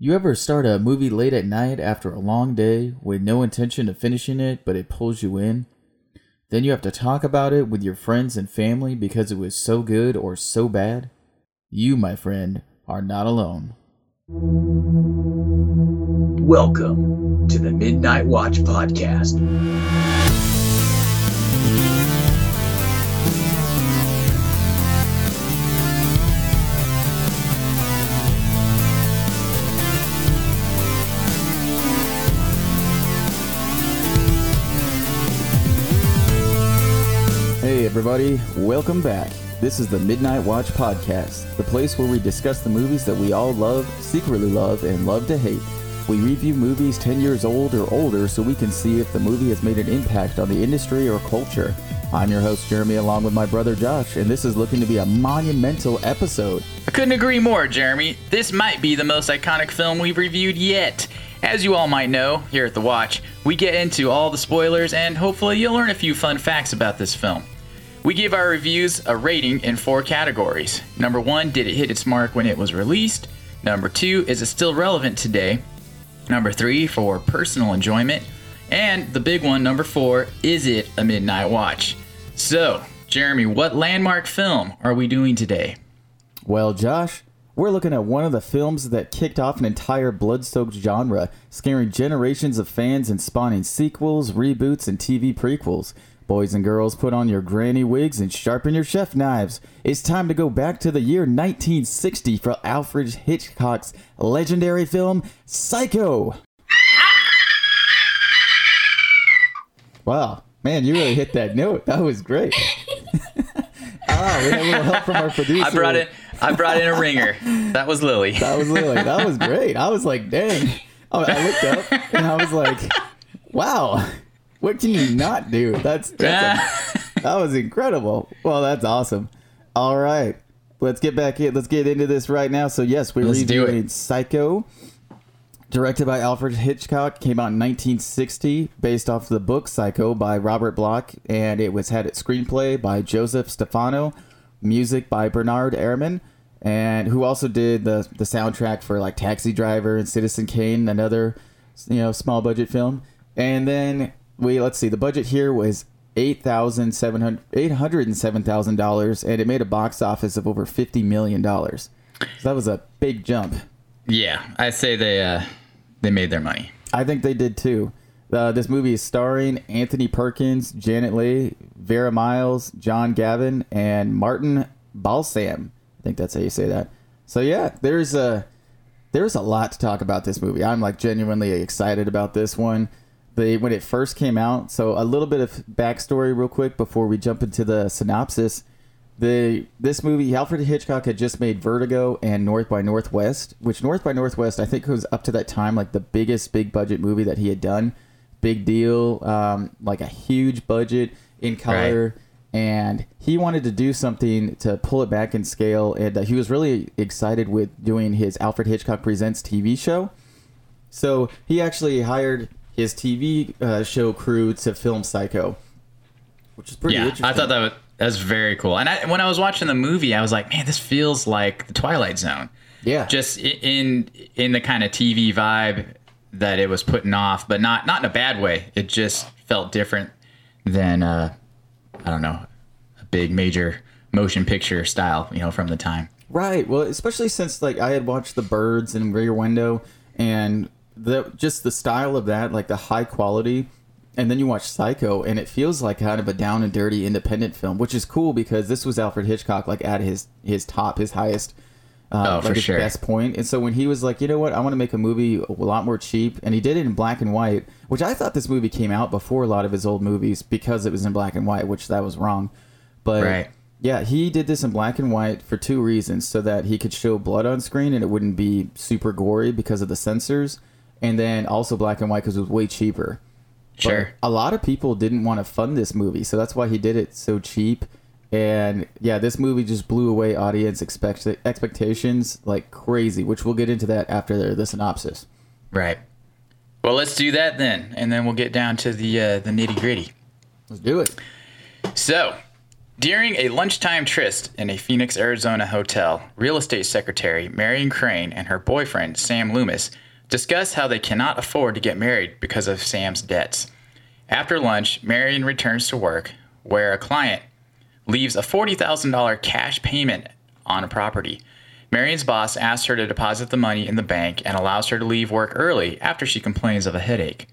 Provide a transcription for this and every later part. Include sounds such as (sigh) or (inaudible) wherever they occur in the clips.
You ever start a movie late at night after a long day with no intention of finishing it, but it pulls you in? Then you have to talk about it with your friends and family because it was so good or so bad? You, my friend, are not alone. Welcome to the Midnight Watch Podcast. Everybody, welcome back. This is the Midnight Watch Podcast, the place where we discuss the movies that we all love, secretly love, and love to hate. We review movies 10 years old or older so we can see if the movie has made an impact on the industry or culture. I'm your host, Jeremy, along with my brother Josh, and this is looking to be a monumental episode. I couldn't agree more, Jeremy. This might be the most iconic film we've reviewed yet. As you all might know, here at The Watch, we get into all the spoilers and hopefully you'll learn a few fun facts about this film. We give our reviews a rating in four categories. Number one, did it hit its mark when it was released? Number two, is it still relevant today? Number three, for personal enjoyment. And the big one, number four, is it a midnight watch? So, Jeremy, what landmark film are we doing today? Well, Josh, we're looking at one of the films that kicked off an entire blood soaked genre, scaring generations of fans and spawning sequels, reboots, and TV prequels. Boys and girls, put on your granny wigs and sharpen your chef knives. It's time to go back to the year 1960 for Alfred Hitchcock's legendary film, Psycho. Wow, man, you really hit that note. That was great. (laughs) ah, we had a little help from our producer. I brought in I brought in a ringer. That was Lily. That was Lily. That was great. I was like, dang. Oh, I looked up and I was like, wow, what can you not do? That's, that's a, (laughs) that was incredible. Well, that's awesome. All right, let's get back in. Let's get into this right now. So yes, we're Let's reviewing Psycho, directed by Alfred Hitchcock. Came out in 1960, based off the book Psycho by Robert Bloch, and it was had its screenplay by Joseph Stefano, music by Bernard Herrmann, and who also did the the soundtrack for like Taxi Driver and Citizen Kane, another you know small budget film. And then we let's see, the budget here was eight thousand seven hundred eight hundred and seven thousand dollars, and it made a box office of over fifty million dollars. So that was a big jump. Yeah, I say they uh, they made their money. I think they did too. Uh, this movie is starring Anthony Perkins, Janet Leigh, Vera Miles, John Gavin, and Martin Balsam. I think that's how you say that. So yeah, there's a there's a lot to talk about this movie. I'm like genuinely excited about this one. They when it first came out. So a little bit of backstory, real quick, before we jump into the synopsis. The this movie, Alfred Hitchcock had just made Vertigo and North by Northwest, which North by Northwest I think was up to that time like the biggest big budget movie that he had done. Big deal, um, like a huge budget in color, and he wanted to do something to pull it back in scale. And uh, he was really excited with doing his Alfred Hitchcock Presents TV show. So he actually hired his TV uh, show crew to film Psycho, which is pretty yeah, interesting. I thought that was, that was very cool. And I, when I was watching the movie, I was like, man, this feels like the Twilight Zone. yeah, Just in in the kind of TV vibe that it was putting off, but not not in a bad way. It just felt different than uh, I don't know, a big major motion picture style, you know, from the time. Right. Well, especially since like I had watched The Birds and Rear Window, and the just the style of that, like the high quality, and then you watch Psycho, and it feels like kind of a down and dirty independent film, which is cool because this was Alfred Hitchcock like at his his top, his highest. Uh, Oh, like his sure. best point. And so when he was like, you know what, I want to make a movie a lot more cheap, and he did it in black and white, which I thought this movie came out before a lot of his old movies because it was in black and white, which that was wrong. But Right. yeah, he did this in black and white for two reasons: so that he could show blood on screen and it wouldn't be super gory because of the censors, and then also black and white because it was way cheaper. But Sure. a lot of people didn't want to fund this movie, so that's why he did it so cheap. And yeah, this movie just blew away audience expect- expectations like crazy, which we'll get into that after the, the synopsis. Right. Well, let's do that then, and then we'll get down to the uh, the nitty gritty. Let's do it. So, During a lunchtime tryst in a Phoenix, Arizona hotel, real estate secretary Marion Crane and her boyfriend Sam Loomis discuss how they cannot afford to get married because of Sam's debts. After lunch, Marion returns to work, where a client leaves a $40,000 cash payment on a property. Marion's boss asks her to deposit the money in the bank and allows her to leave work early after she complains of a headache.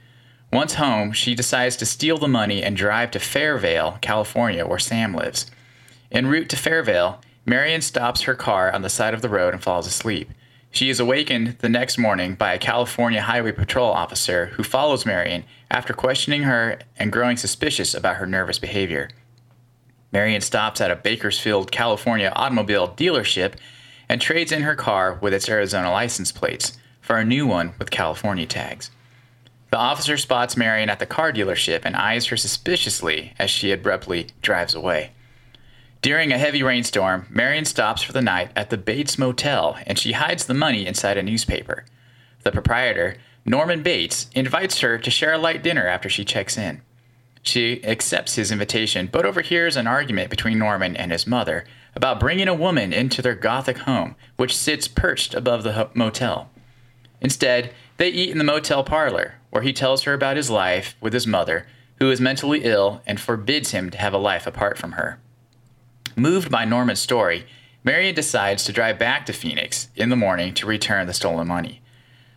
Once home, she decides to steal the money and drive to Fairvale, California, where Sam lives. En route to Fairvale, Marion stops her car on the side of the road and falls asleep. She is awakened the next morning by a California Highway Patrol officer who follows Marion after questioning her and growing suspicious about her nervous behavior. Marion stops at a Bakersfield, California automobile dealership and trades in her car with its Arizona license plates for a new one with California tags. The officer spots Marion at the car dealership and eyes her suspiciously as she abruptly drives away. During a heavy rainstorm, Marion stops for the night at the Bates Motel and she hides the money inside a newspaper. The proprietor, Norman Bates, invites her to share a light dinner after she checks in. She accepts his invitation, but overhears an argument between Norman and his mother about bringing a woman into their Gothic home, which sits perched above the ho- motel. Instead, they eat in the motel parlor, where he tells her about his life with his mother, who is mentally ill and forbids him to have a life apart from her. Moved by Norman's story, Marion decides to drive back to Phoenix in the morning to return the stolen money.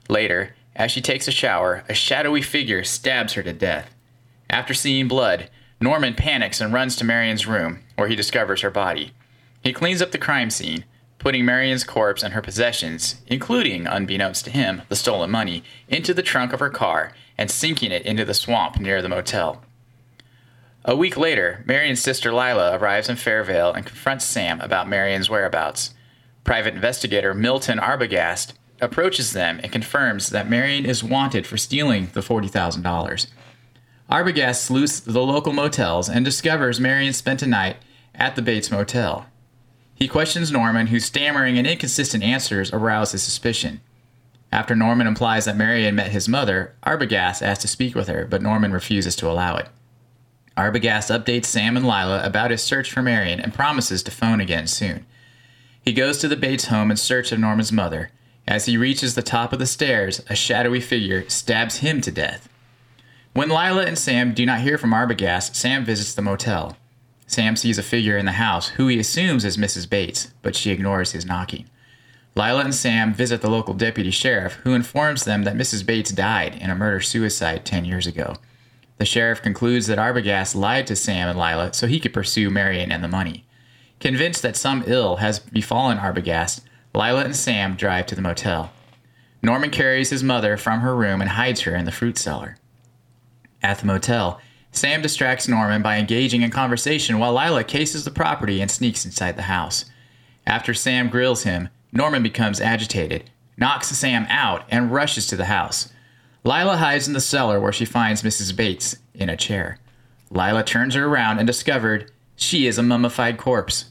Later, as she takes a shower, a shadowy figure stabs her to death. After seeing blood, Norman panics and runs to Marion's room, where he discovers her body. He cleans up the crime scene, putting Marion's corpse and her possessions, including, unbeknownst to him, the stolen money, into the trunk of her car and sinking it into the swamp near the motel. A week later, Marion's sister Lila arrives in Fairvale and confronts Sam about Marion's whereabouts. Private investigator Milton Arbogast approaches them and confirms that Marion is wanted for stealing the $40,000. Arbogast sleuths the local motels and discovers Marion spent a night at the Bates Motel. He questions Norman, whose stammering and inconsistent answers arouse his suspicion. After Norman implies that Marion met his mother, Arbogast asks to speak with her, but Norman refuses to allow it. Arbogast updates Sam and Lila about his search for Marion and promises to phone again soon. He goes to the Bates home in search of Norman's mother. As he reaches the top of the stairs, a shadowy figure stabs him to death. When Lila and Sam do not hear from Arbogast, Sam visits the motel. Sam sees a figure in the house who he assumes is Mrs. Bates, but she ignores his knocking. Lila and Sam visit the local deputy sheriff, who informs them that Mrs. Bates died in a murder suicide 10 years ago. The sheriff concludes that Arbogast lied to Sam and Lila so he could pursue Marion and the money. Convinced that some ill has befallen Arbogast, Lila and Sam drive to the motel. Norman carries his mother from her room and hides her in the fruit cellar. At the motel, Sam distracts Norman by engaging in conversation while Lila cases the property and sneaks inside the house. After Sam grills him, Norman becomes agitated, knocks Sam out, and rushes to the house. Lila hides in the cellar where she finds Mrs. Bates in a chair. Lila turns her around and discovered she is a mummified corpse.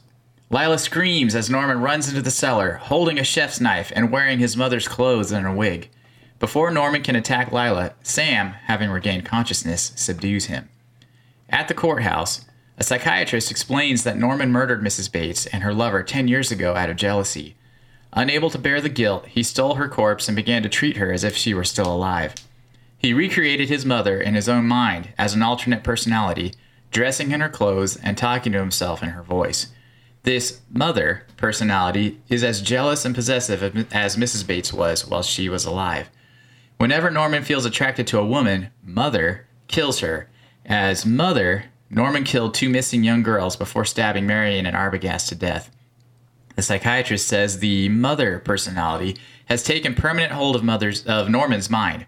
Lila screams as Norman runs into the cellar, holding a chef's knife and wearing his mother's clothes and a wig. Before Norman can attack Lila, Sam, having regained consciousness, subdues him. At the courthouse, a psychiatrist explains that Norman murdered Mrs. Bates and her lover 10 years ago out of jealousy. Unable to bear the guilt, he stole her corpse and began to treat her as if she were still alive. He recreated his mother in his own mind as an alternate personality, dressing in her clothes and talking to himself in her voice. This mother personality is as jealous and possessive as Mrs. Bates was while she was alive. Whenever Norman feels attracted to a woman, Mother kills her. As Mother, Norman killed two missing young girls before stabbing Marion and Arbogast to death. The psychiatrist says the Mother personality has taken permanent hold of Mother's of Norman's mind.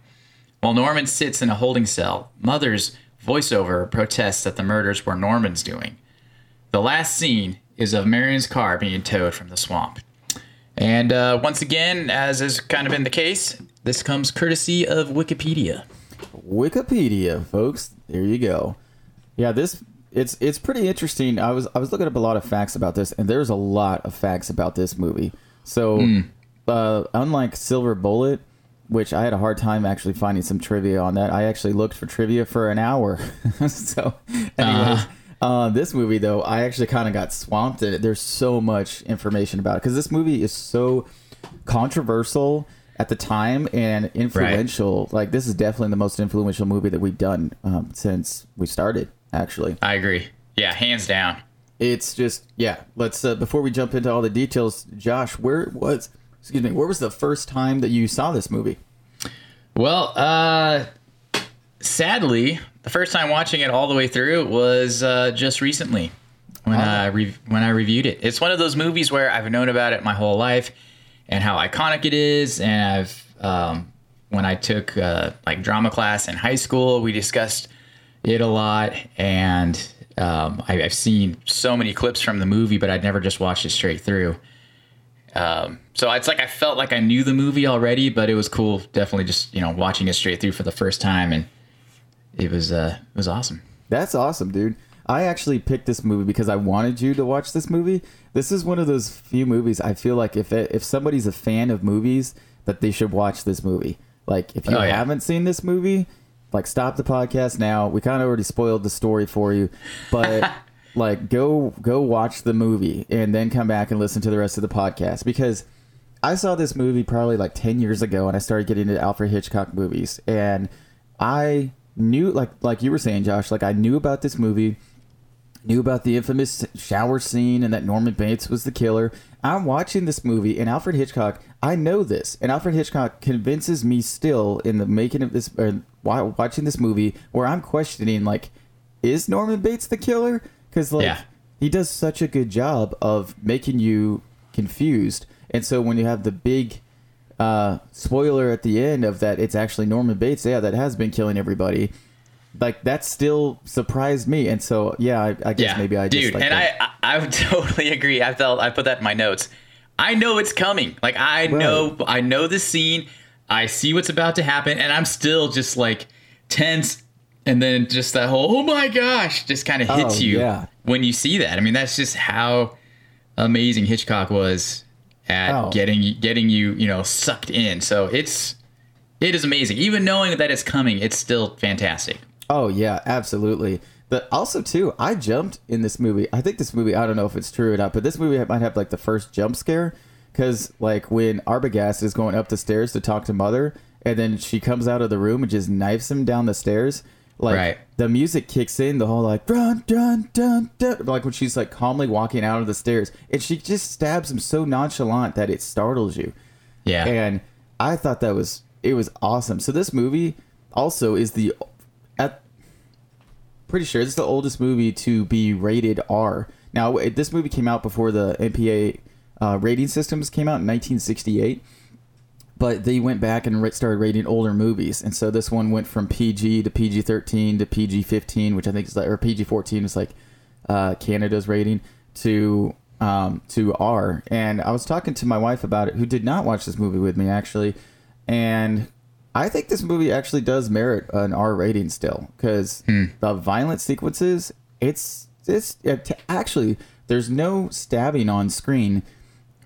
While Norman sits in a holding cell, Mother's voiceover protests that the murders were Norman's doing. The last scene is of Marion's car being towed from the swamp. And uh, once again, as has kind of been the case, this comes courtesy of Wikipedia. Wikipedia, folks. There you go. Yeah, this it's it's pretty interesting. I was I was looking up a lot of facts about this, and there's a lot of facts about this movie. So, uh, unlike Silver Bullet, which I had a hard time actually finding some trivia on that, I actually looked for trivia for an hour. (laughs) so, anyways, Uh, this movie, though, I actually kind of got swamped in it. There's so much information about it because this movie is so controversial at the time and influential. Like, this is definitely the most influential movie that we've done um, since we started. Actually, I agree. Yeah, hands down. it's just yeah. Let's uh, before we jump into all the details, Josh, where was excuse me, where was the first time that you saw this movie? Well, uh, sadly, the first time watching it all the way through was uh, just recently when Oh. I re- when I reviewed it. It's one of those movies where I've known about it my whole life and how iconic it is. And I've um, when I took uh, like drama class in high school, we discussed it a lot, and um, I, I've seen so many clips from the movie, but I'd never just watched it straight through. Um, so it's like I felt like I knew the movie already, but it was cool. Definitely just you know watching it straight through for the first time, and it was uh, it was awesome. That's awesome, dude. I actually picked this movie because I wanted you to watch this movie. This is one of those few movies I feel like if it, if somebody's a fan of movies, that they should watch this movie. Like if you Oh, yeah. haven't seen this movie, like stop the podcast now. We kind of already spoiled the story for you, but (laughs) like go go watch the movie and then come back and listen to the rest of the podcast because I saw this movie probably like 10 years ago and I started getting into Alfred Hitchcock movies and I knew like like you were saying Josh like I knew about this movie knew about the infamous shower scene and that Norman Bates was the killer. I'm watching this movie and Alfred Hitchcock, I know this, and Alfred Hitchcock convinces me still in the making of this, or while watching this movie, where I'm questioning like, is Norman Bates the killer? Because like Yeah. he does such a good job of making you confused, and so when you have the big uh, spoiler at the end of that, it's actually Norman Bates. Yeah, that has been killing everybody like that still surprised me and so yeah i, I guess Yeah, maybe i just dude, like and. I, I I would (laughs) totally agree. I felt I put that in my notes. I know it's coming. Like I know I know the scene. I see what's about to happen, and I'm still just like tense. And then just that whole oh my gosh just kind of oh, hits Oh, you yeah. when you see that. I mean, that's just how amazing Hitchcock was at Oh. getting getting you you know sucked in. So it's it is amazing. Even knowing that it's coming, it's still fantastic. oh yeah absolutely but also too i jumped in this movie i think this movie i don't know if it's true or not but this movie might have like the first jump scare because like when arbogast is going up the stairs to talk to mother and then she comes out of the room and just knifes him down the stairs like Right. the music kicks in the whole like dun dun dun dun like when she's like calmly walking out of the stairs and she just stabs him so nonchalant that it startles you Yeah. and I thought that was it was awesome. So this movie also is the pretty sure is the oldest movie to be rated R. Now this movie came out before the MPA uh, rating systems came out in 1968, but they went back and started rating older movies, and so this one went from PG to PG-13 to PG-15, which I think is like or PG-14 is like uh, Canada's rating to um, to R. And I was talking to my wife about it, who did not watch this movie with me actually, and I think this movie actually does merit an R rating still because the violent sequences, it's it's it, actually there's no stabbing on screen.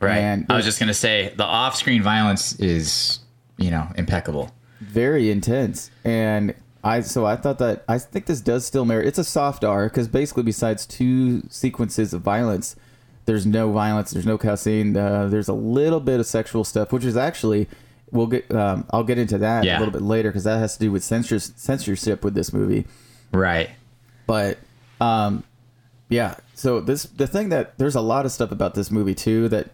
Right. And I was just gonna say the off-screen violence is, you know, impeccable. very intense and i so i thought that i think this does still merit it's a soft r because basically besides two sequences of violence there's no violence there's no cussing uh, there's a little bit of sexual stuff which is actually we'll get um, i'll get into that Yeah. a little bit later because that has to do with censors- censorship with this movie Right. but um yeah so this the thing that there's a lot of stuff about this movie too that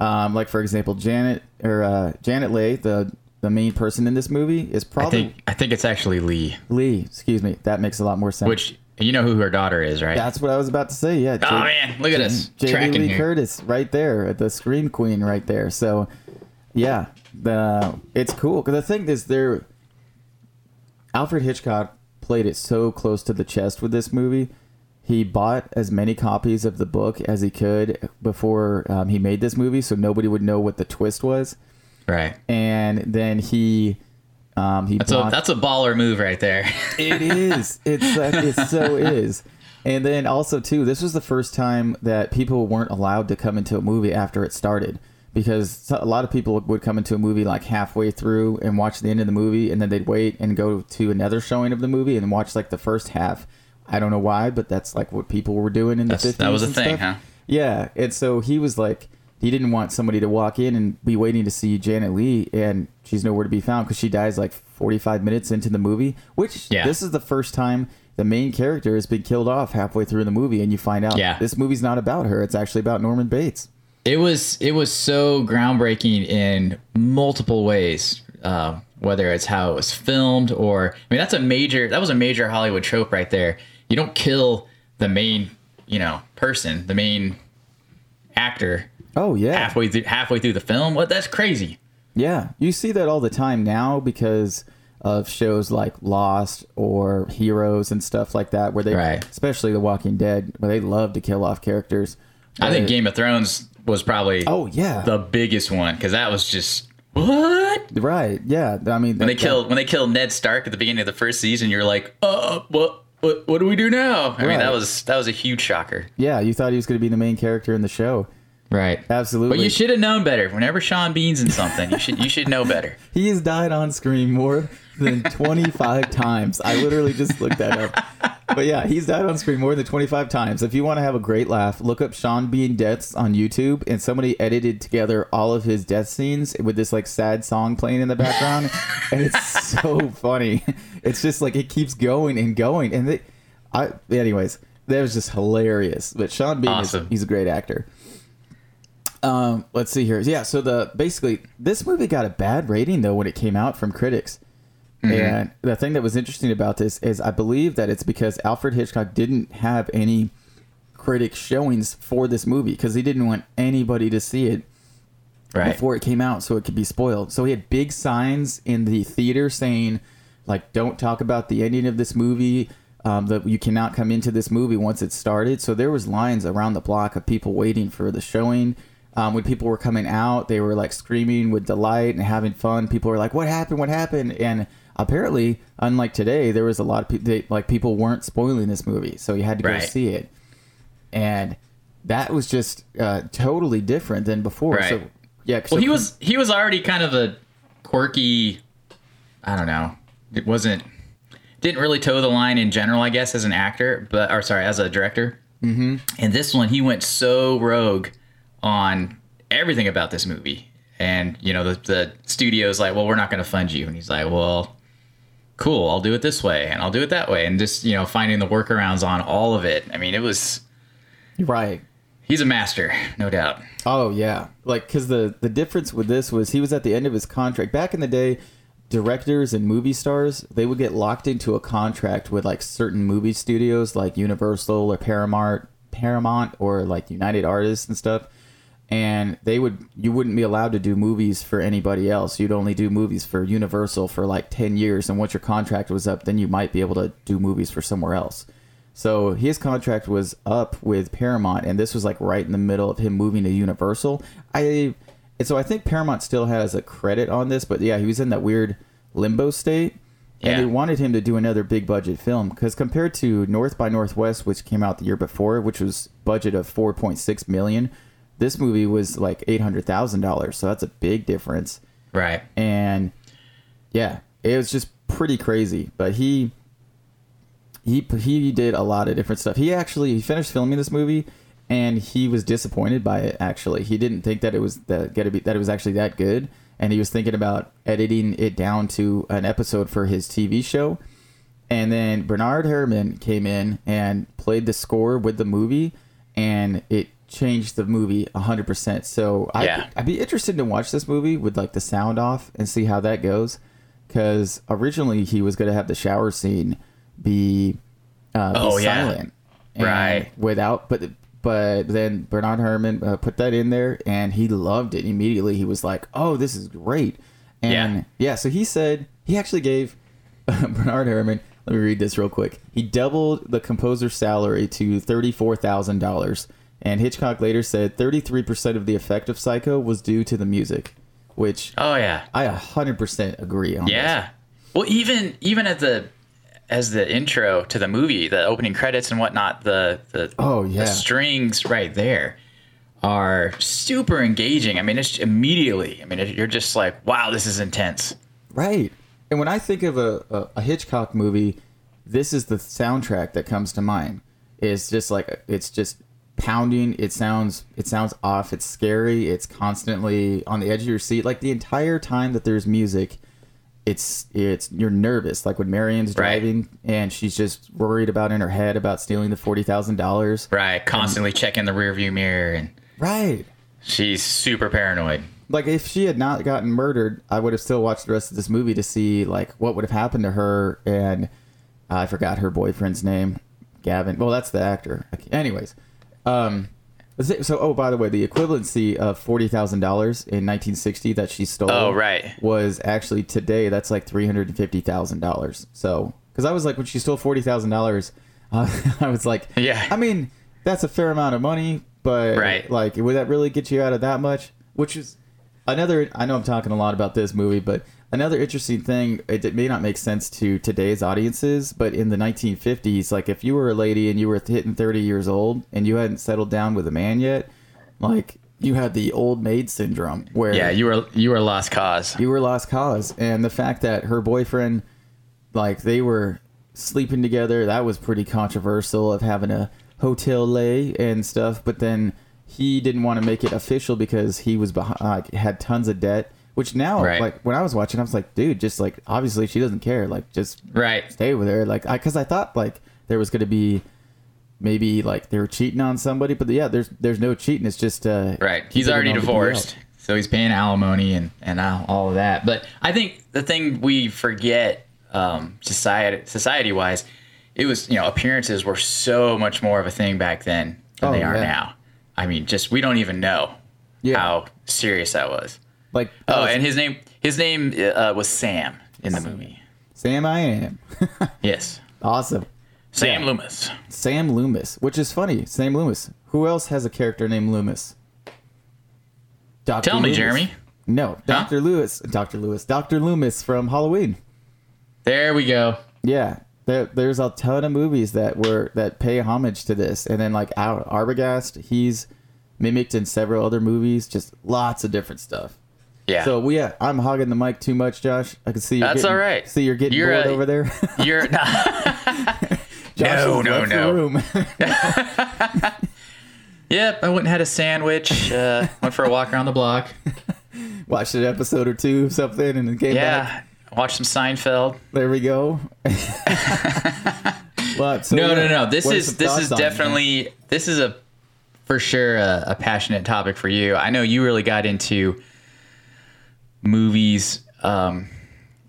um like for example janet or uh janet leigh the the main person in this movie is I probably think I think it's actually Lee, Lee, excuse me. That makes a lot more sense. which you know who her daughter is, right? that's what I was about to say. Yeah. oh man, look at us Jamie tracking Lee here. Curtis, right there, the Scream Queen, right there. So, yeah, the it's cool because the thing is, there, Alfred Hitchcock played it so close to the chest with this movie. He bought as many copies of the book as he could before um, he made this movie, so nobody would know what the twist was. Right. And then he, um, he That's a that's a baller move right there. (laughs) It is. It's uh, it so is. And then also too, this was the first time that people weren't allowed to come into a movie after it started because a lot of people would come into a movie like halfway through and watch the end of the movie and then they'd wait and go to another showing of the movie and watch like the first half. I don't know why, but that's like what people were doing in the 50s. that was a thing, stuff. huh? Yeah, and so he was like, he didn't want somebody to walk in and be waiting to see Janet Lee, and she's nowhere to be found because she dies like 45 minutes into the movie. Which Yeah. this is the first time the main character has been killed off halfway through the movie, and you find out Yeah. this movie's not about her; it's actually about Norman Bates. It was it was so groundbreaking in multiple ways. Uh, whether it's how it was filmed, or I mean, that's a major that was a major Hollywood trope right there. You don't kill the main, you know, person, the main actor Oh yeah, halfway through halfway through the film. What? That's crazy. Yeah, you see that all the time now because of shows like Lost or Heroes and stuff like that, where they, Right. especially The Walking Dead, where they love to kill off characters. I think Game of Thrones was probably Oh yeah, the biggest one because that was just what right. Yeah, I mean when they killed when they killed Ned Stark at the beginning of the first season. You're like, uh, what what what do we do now? I mean, that was that was a huge shocker. Yeah, you thought he was going to be the main character in the show. Right. Absolutely. But you should have known better. Whenever Sean Bean's in something, you should you should know better. (laughs) He has died on screen more than 25 (laughs) times. I literally just looked that up. But yeah, he's died on screen more than 25 times. If you want to have a great laugh, look up Sean Bean deaths on YouTube, and somebody edited together all of his death scenes with this like sad song playing in the background, (laughs) and it's so funny. It's just like it keeps going and going, and they, I, anyways, that was just hilarious. But Sean Bean Awesome. is he's a great actor. Um, let's see here. Yeah, so the basically this movie got a bad rating though when it came out from critics. And the thing that was interesting about this is I believe that it's because Alfred Hitchcock didn't have any critic showings for this movie because he didn't want anybody to see it Right. before it came out so it could be spoiled. So he had big signs in the theater saying like don't talk about the ending of this movie. Um, that you cannot come into this movie once it started. So there was lines around the block of people waiting for the showing. Um, when people were coming out, they were like screaming with delight and having fun. People were like, "What happened? What happened?" And apparently, unlike today, there was a lot of people like people weren't spoiling this movie, so you had to go see it. And that was just uh, totally different than before. Right. So yeah, so Well, he was he was already kind of a quirky. I don't know. It wasn't didn't really toe the line in general, I guess, as an actor, but or sorry, as a director. Mm-hmm. And this one, he went so rogue on everything about this movie. And you know, the the studio's like, well, we're not going to fund you, and he's like, well, cool, I'll do it this way, and I'll do it that way, and just you know, finding the workarounds on all of it. I mean, it was right. he's a master, no doubt. Oh yeah, like because the the difference with this was he was at the end of his contract. Back in the day, directors and movie stars they would get locked into a contract with like certain movie studios like Universal or Paramount, Paramount or like United Artists and stuff. And they would you wouldn't be allowed to do movies for anybody else. You'd only do movies for Universal for like ten years. And once your contract was up, then you might be able to do movies for somewhere else. So his contract was up with Paramount, and this was like right in the middle of him moving to Universal. I and so I think Paramount still has a credit on this, but yeah, he was in that weird limbo state, and Yeah. they wanted him to do another big budget film because compared to North by Northwest, which came out the year before, which was budget of four point six million, this movie was like eight hundred thousand dollars. So that's a big difference Right. and yeah, it was just pretty crazy. But he he he did a lot of different stuff. He actually he finished filming this movie, and he was disappointed by it. Actually, he didn't think that it was that gonna be that it was actually that good, and he was thinking about editing it down to an episode for his TV show. And then Bernard Herrmann came in and played the score with the movie, and it changed the movie 100%. So I, Yeah. I'd be interested to watch this movie with like the sound off and see how that goes. Because originally he was going to have the shower scene be, uh, be Oh, yeah. silent. Right. Without, but but then Bernard Herrmann uh, put that in there and he loved it immediately. He was like, "Oh, this is great." And Yeah. yeah, so he said he actually gave (laughs) Bernard Herrmann. Let me read this real quick. He doubled the composer's salary to thirty-four thousand dollars, and Hitchcock later said thirty-three percent of the effect of Psycho was due to the music, which Oh yeah. I hundred percent agree on. this. Yeah. Well, even even at the as the intro to the movie, the opening credits and whatnot, the the, Oh, yeah. the strings right there are super engaging. I mean, it's immediately. I mean, you're just like, wow, this is intense. Right. And when I think of a, a, a Hitchcock movie this is the soundtrack that comes to mind. It's just like it's just pounding. It sounds it sounds off. It's scary. It's constantly on the edge of your seat. Like the entire time that there's music, it's it's you're nervous. Like when Marion's Right. driving and she's just worried about in her head about stealing the forty thousand dollars. Right, constantly checking the rearview mirror, and Right. she's super paranoid. Like if she had not gotten murdered, I would have still watched the rest of this movie to see like what would have happened to her. And I forgot her boyfriend's name, Gavin. Well, that's the actor. Anyways, um, so oh by the way, the equivalency of forty thousand dollars in 1960 that she stole. Oh, right. Was actually today that's like three hundred and fifty thousand dollars. So because I was like when she stole forty thousand dollars, uh, (laughs) I was like, Yeah. I mean that's a fair amount of money, but Right. like would that really get you out of that much? Which is another i know i'm talking a lot about this movie but another interesting thing it, it may not make sense to today's audiences but in the 1950s like if you were a lady and you were hitting 30 years old and you hadn't settled down with a man yet like you had the old maid syndrome where Yeah, you were you were lost cause. you were lost cause and the fact that her boyfriend like they were sleeping together that was pretty controversial of having a hotel lay and stuff but then he didn't want to make it official because he was behind like had tons of debt which now Right. like when i was watching i was like dude just like obviously she doesn't care like just Right. stay with her like i because i thought like there was going to be maybe like they were cheating on somebody but yeah there's there's no cheating it's just uh Right. He's already divorced. So he's paying alimony and, and all all of that. But I think the thing we forget, um, society society wise, it was you know appearances were so much more of a thing back then than Oh, they are yeah. now. I mean, just we don't even know Yeah. how serious that was. Like Oh, uh, and his name his name uh, was Sam in the movie. sam i am (laughs) Yes, awesome Sam Yeah. Loomis. Sam Loomis, which is funny. Sam Loomis. Who else has a character named Loomis? Dr. Tell me, Jeremy. No, Dr. Lewis. Dr. Lewis. Dr. Loomis from Halloween. There we go. Yeah. There, there's a ton of movies that were that pay homage to this, and then like Ar- Arbogast, he's mimicked in several other movies. Just lots of different stuff. Yeah. So we, yeah, I'm hogging the mic too much, Josh. I can see you're That's getting, all right. See you're getting You're bored a- over there. (laughs) You're Josh No, no, no. room. (laughs) Yep, I went and had a sandwich. Uh, went for a walk around the block. (laughs) Watched an episode or two of something, and then came back. Yeah, watched some Seinfeld. There we go. What? So, No, yeah, no, no. This is this is definitely this is a for sure a, a passionate topic for you. I know you really got into movies. Um,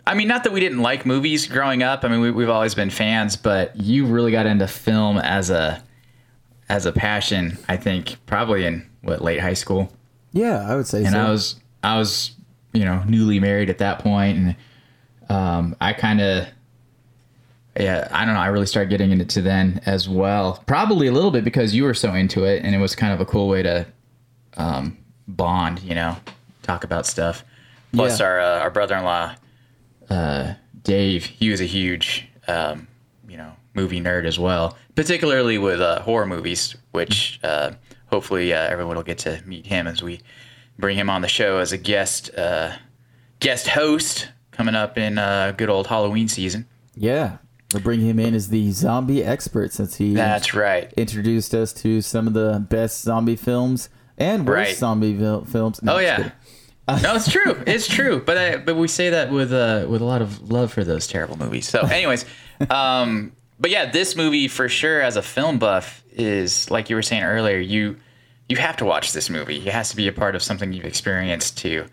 I mean, not that we didn't like movies growing up. I mean, we, we've always been fans, but you really got into film as a as a passion. I think probably in what late high school. Yeah, I would say and so. I was I was you know newly married at that point, and um, I kind of yeah I don't know I really started getting into then as well. Probably a little bit because you were so into it, and it was kind of a cool way to um, bond. You know, talk about stuff. Plus Yeah. our uh, our brother in law uh, Dave, he was a huge um, you know movie nerd as well, particularly with uh, horror movies, which uh, hopefully uh, everyone will get to meet him as we bring him on the show as a guest uh, guest host coming up in uh, good old Halloween season. yeah, we'll bring him in as the zombie expert since he That's right. introduced us to some of the best zombie films and worst Right. zombie vil- films. No, Oh yeah. (laughs) no, it's true. It's true. But I, but we say that with uh, with a lot of love for those terrible movies. So, anyways, (laughs) um, but yeah, this movie for sure as a film buff is like you were saying earlier. You you have to watch this movie. It has to be a part of something you've experienced to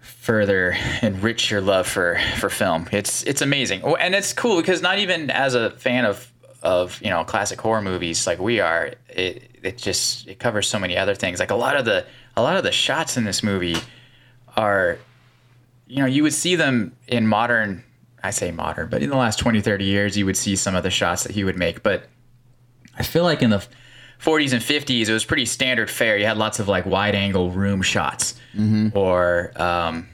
further enrich your love for for film. It's it's amazing, Oh, and it's cool because not even as a fan of of you know classic horror movies like we are, it it just it covers so many other things. Like a lot of the a lot of the shots in this movie are, you know, you would see them in modern. I say modern, but in the last 20, 30 years, you would see some of the shots that he would make. But I feel like in the 40s and 50s, it was pretty standard fare. You had lots of like wide angle room shots, or um,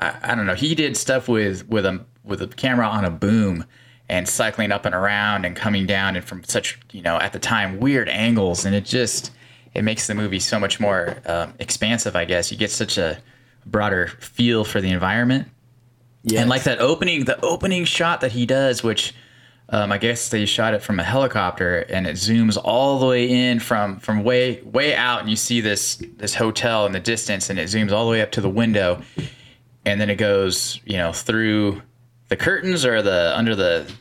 I, I don't know. He did stuff with with a with a camera on a boom and cycling up and around and coming down and from such you know at the time weird angles, and it just it makes the movie so much more um, expansive. I guess you get such a broader feel for the environment. Yes. And like that opening, the opening shot that he does, which um, I guess they shot it from a helicopter, and it zooms all the way in from from way way out, and you see this this hotel in the distance, and it zooms all the way up to the window, and then it goes, you know, through the curtains or the under the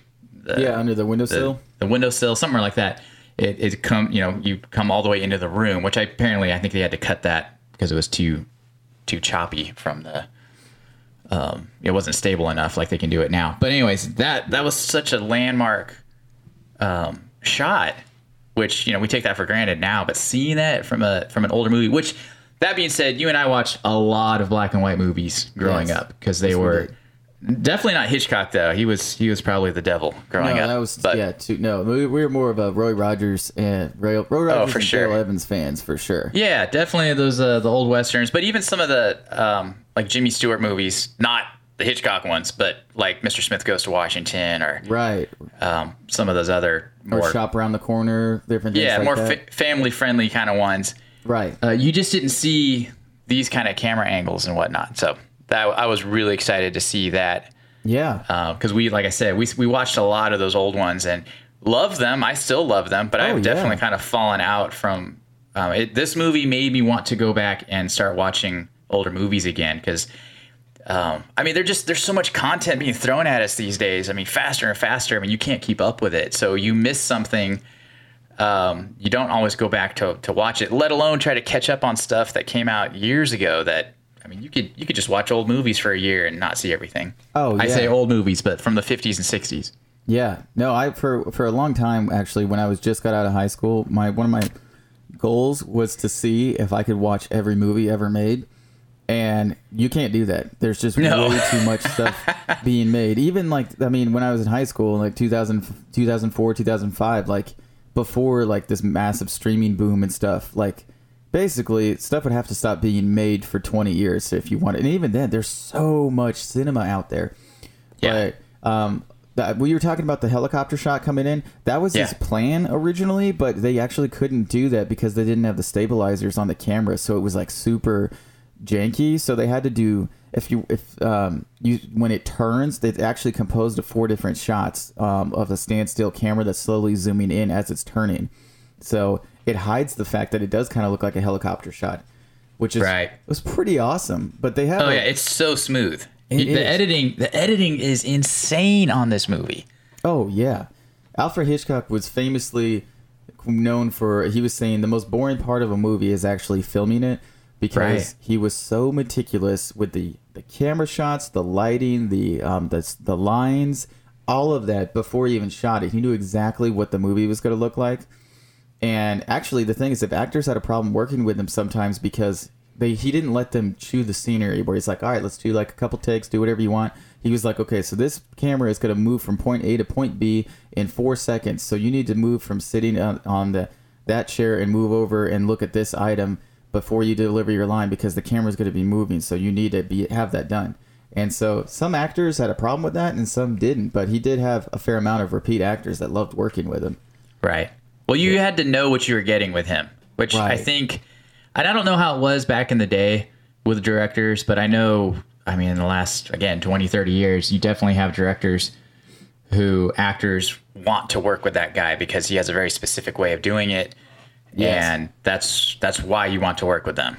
yeah, under the windowsill. the windowsill, somewhere like that. It, it come, you know, you come all the way into the room, which I, apparently I think they had to cut that because it was too, too choppy from the. Um, it wasn't stable enough like they can do it now. But anyways, that that was such a landmark um, shot, which you know we take that for granted now. But seeing that from a from an older movie, which that being said, you and I watched a lot of black and white movies growing Yes. up because they were. Definitely not Hitchcock though. He was he was probably the devil growing no, up. that was but yeah. Too, no, we, we were more of a Roy Rogers and Roy, Roy Rogers Oh, for and sure. Dale Evans fans for sure. Yeah, definitely those uh, the old westerns, but even some of the um, like Jimmy Stewart movies, not the Hitchcock ones, but like Mr. Smith Goes to Washington or Right. um, some of those other Or more shop around the corner, different things yeah like more fa- family friendly kind of ones. right. Uh, you just didn't see these kind of camera angles and whatnot, so that I was really excited to see that Yeah. because we like I said we we watched a lot of those old ones and loved them. I still love them, but Oh, I've yeah. definitely kind of fallen out from. Um, it, this movie made me want to go back and start watching older movies again because. Um, I mean, they're just there's so much content being thrown at us these days. I mean, faster and faster. I mean, you can't keep up with it. So you miss something. Um, you don't always go back to, to watch it, let alone try to catch up on stuff that came out years ago. That I mean, you could you could just watch old movies for a year and not see everything. Oh, I say old movies, but from the 50s and 60s. Yeah. No, I for for a long time actually when I was just got out of high school, my one of my goals was to see if I could watch every movie ever made. And you can't do that. There's just No. way too much (laughs) stuff being made. Even like I mean when I was in high school like 2000 2004, 2005 like before like this massive streaming boom and stuff, like basically stuff would have to stop being made for 20 years if you want it. And even then there's so much cinema out there. Yeah. But um, that, we were talking about the helicopter shot coming in. That was his plan originally, but they actually couldn't do that because they didn't have the stabilizers on the camera, so it was like super janky. So they had to do if you if um you when it turns, they actually composed of four different shots um, of a standstill camera that's slowly zooming in as it's turning. So it hides the fact that it does kind of look like a helicopter shot, which is Right. was pretty awesome. But they have Oh a- yeah, it's so smooth. It the is. editing, the editing is insane on this movie. Oh yeah, Alfred Hitchcock was famously known for he was saying the most boring part of a movie is actually filming it because Right. he was so meticulous with the the camera shots, the lighting, the um the the lines, all of that before he even shot it. He knew exactly what the movie was going to look like. And actually, the thing is, if actors had a problem working with him sometimes because they he didn't let them chew the scenery, where he's like, all right, let's do like a couple takes, do whatever you want. He was like, okay, so this camera is going to move from point A to point B in four seconds. So you need to move from sitting on, the that chair and move over and look at this item before you deliver your line because the camera is going to be moving. So you need to be have that done. And so some actors had a problem with that and some didn't, but he did have a fair amount of repeat actors that loved working with him. Right. Well, you had to know what you were getting with him, which I think, and I don't know how it was back in the day with directors, but I know, I mean, in the last, again, 20, 30 years, you definitely have directors who actors want to work with that guy because he has a very specific way of doing it. Yes. And that's that's why you want to work with them.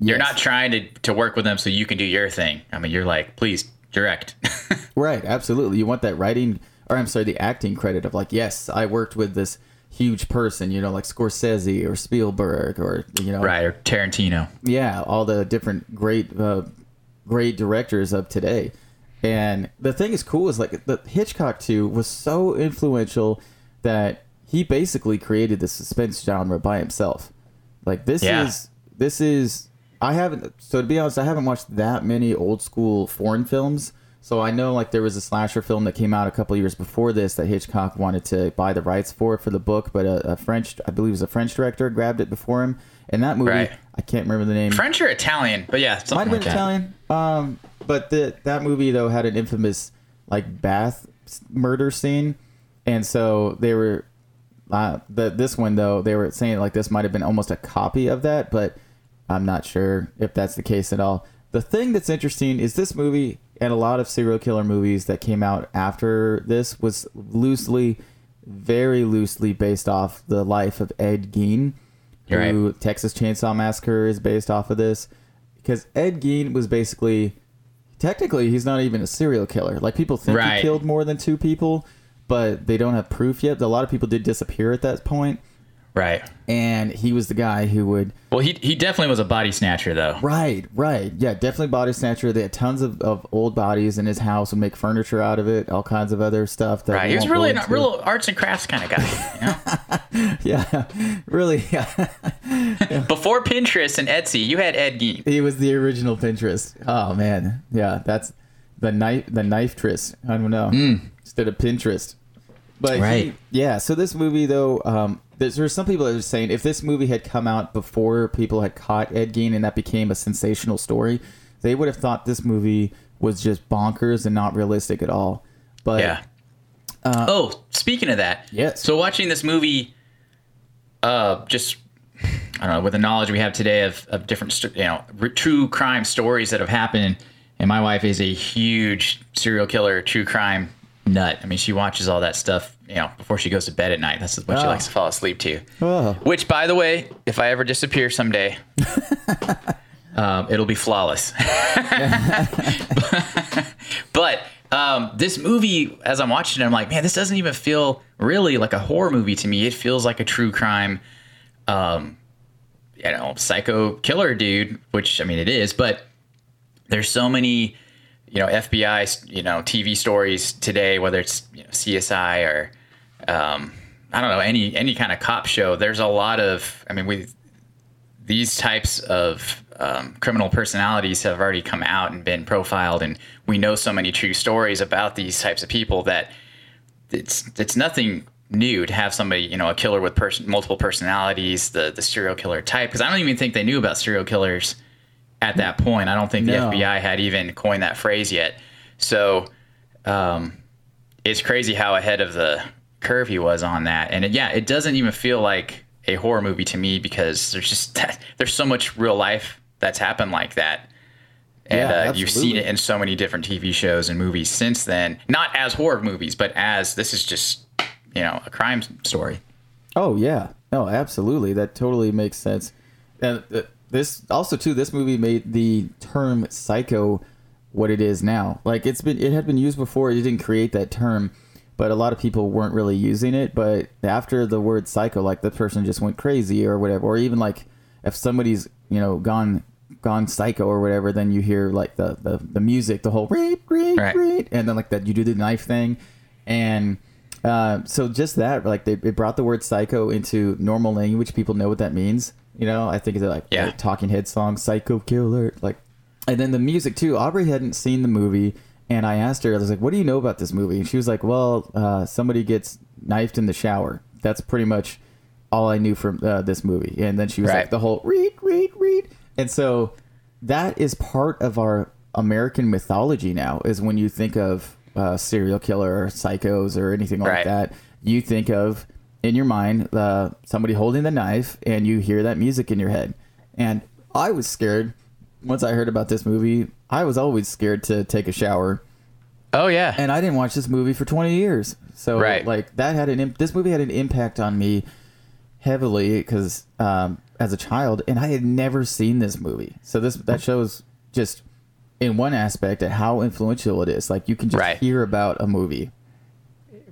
You're not trying to, to work with them so you can do your thing. I mean, you're like, please direct. (laughs) Right, absolutely. You want that writing, or I'm sorry, the acting credit of like, yes, I worked with this huge person, you know, like Scorsese or Spielberg or you know, right. Or Tarantino. yeah, all the different great, uh, great directors of today. And the thing is cool is like the Hitchcock too was so influential that he basically created the suspense genre by himself. Like this Yeah. is this is I haven't so to be honest, I haven't watched that many old school foreign films. So I know like there was a slasher film that came out a couple years before this that Hitchcock wanted to buy the rights for for the book, but a, a French I believe it was a French director grabbed it before him. And that movie Right. I can't remember the name. French or Italian, but yeah, Might have been. Italian. Um, but the that movie though had an infamous like bath murder scene, and so they were uh, the this one though they were saying like this might have been almost a copy of that, but I'm not sure if that's the case at all. The thing that's interesting is this movie and a lot of serial killer movies that came out after this was loosely, very loosely based off the life of Ed Gein, You're who right. Texas Chainsaw Massacre is based off of this, because Ed Gein was basically, technically, he's not even a serial killer. Like people think Right. he killed more than two people, but they don't have proof yet. A lot of people did disappear at that point, Right. and he was the guy who would Well, he he definitely was a body snatcher though. Right, right. Yeah, definitely body snatcher. They had tons of, of old bodies in his house and make furniture out of it, all kinds of other stuff. That Right. He was really a real arts and crafts kind of guy. You know? (laughs) Yeah, really. Yeah. (laughs) Before Pinterest and Etsy, you had Ed Gein. he was the original Pinterest. Oh, man. Yeah, that's the knife, the knife tris. I don't know. Instead of Pinterest. But he-. Right. yeah, so this movie, though, um, there's, there's some people that are saying if this movie had come out before people had caught Ed Gein and that became a sensational story, they would have thought this movie was just bonkers and not realistic at all. But Yeah. oh, speaking of that. Yes. So watching this movie, uh, just I don't know, with the knowledge we have today of, of different, you know, true crime stories that have happened, and my wife is a huge serial killer, true crime nut. I mean, she watches all that stuff, you know, before she goes to bed at night. That's what she Oh. likes to fall asleep to. Oh. Which, by the way, if I ever disappear someday, (laughs) um, it'll be flawless. (laughs) but um, this movie, as I'm watching it, I'm like, man, this doesn't even feel really like a horror movie to me. It feels like a true crime, um, you know, psycho killer dude, which I mean, it is. But there's so many, you know, FBI, you know, TV stories today, whether it's you know, CSI or um, I don't know any any kind of cop show. There's a lot of, I mean, we these types of um, criminal personalities have already come out and been profiled, and we know so many true stories about these types of people that it's it's nothing new to have somebody you know a killer with person multiple personalities, the the serial killer type. Because I don't even think they knew about serial killers at that point. I don't think the No. FBI had even coined that phrase yet. So um, it's crazy how ahead of the curve he was on that. And it, yeah, it doesn't even feel like a horror movie to me because there's just (laughs) there's so much real life that's happened like that. And Yeah, uh, you've seen it in so many different TV shows and movies since then. Not as horror movies, but as this is just you know a crime story. Oh yeah, no, absolutely. That totally makes sense. And uh, this also too, this movie made the term "psycho" what it is now. Like it's been, it had been used before. It didn't create that term, but a lot of people weren't really using it. But after the word "psycho," like the person just went crazy or whatever, or even like if somebody's you know gone gone psycho or whatever, then you hear like the the, the music, the whole read read Right. read, and then like that you do the knife thing, and uh, so just that like they it brought the word psycho into normal language. People know what that means. You know, I think it's like Yeah. like Talking Head song, "Psycho Killer," like, and then the music too. Aubrey hadn't seen the movie, and I asked her, I was like, "What do you know about this movie?" And she was like, "Well, uh, somebody gets knifed in the shower. That's pretty much all I knew from uh, this movie." And then she was Right. like, "The whole read, read, read," and so that is part of our American mythology now. Is when you think of uh, serial killer or psychos or anything like Right. that, you think of in your mind uh, somebody holding the knife, and you hear that music in your head. And I was scared once I heard about this movie. I was always scared to take a shower, Oh yeah, and I didn't watch this movie for 20 years. So Right. like that had an imp- this movie had an impact on me heavily because um, as a child, and I had never seen this movie. So this that shows just in one aspect at how influential it is. Like you can just Right. hear about a movie.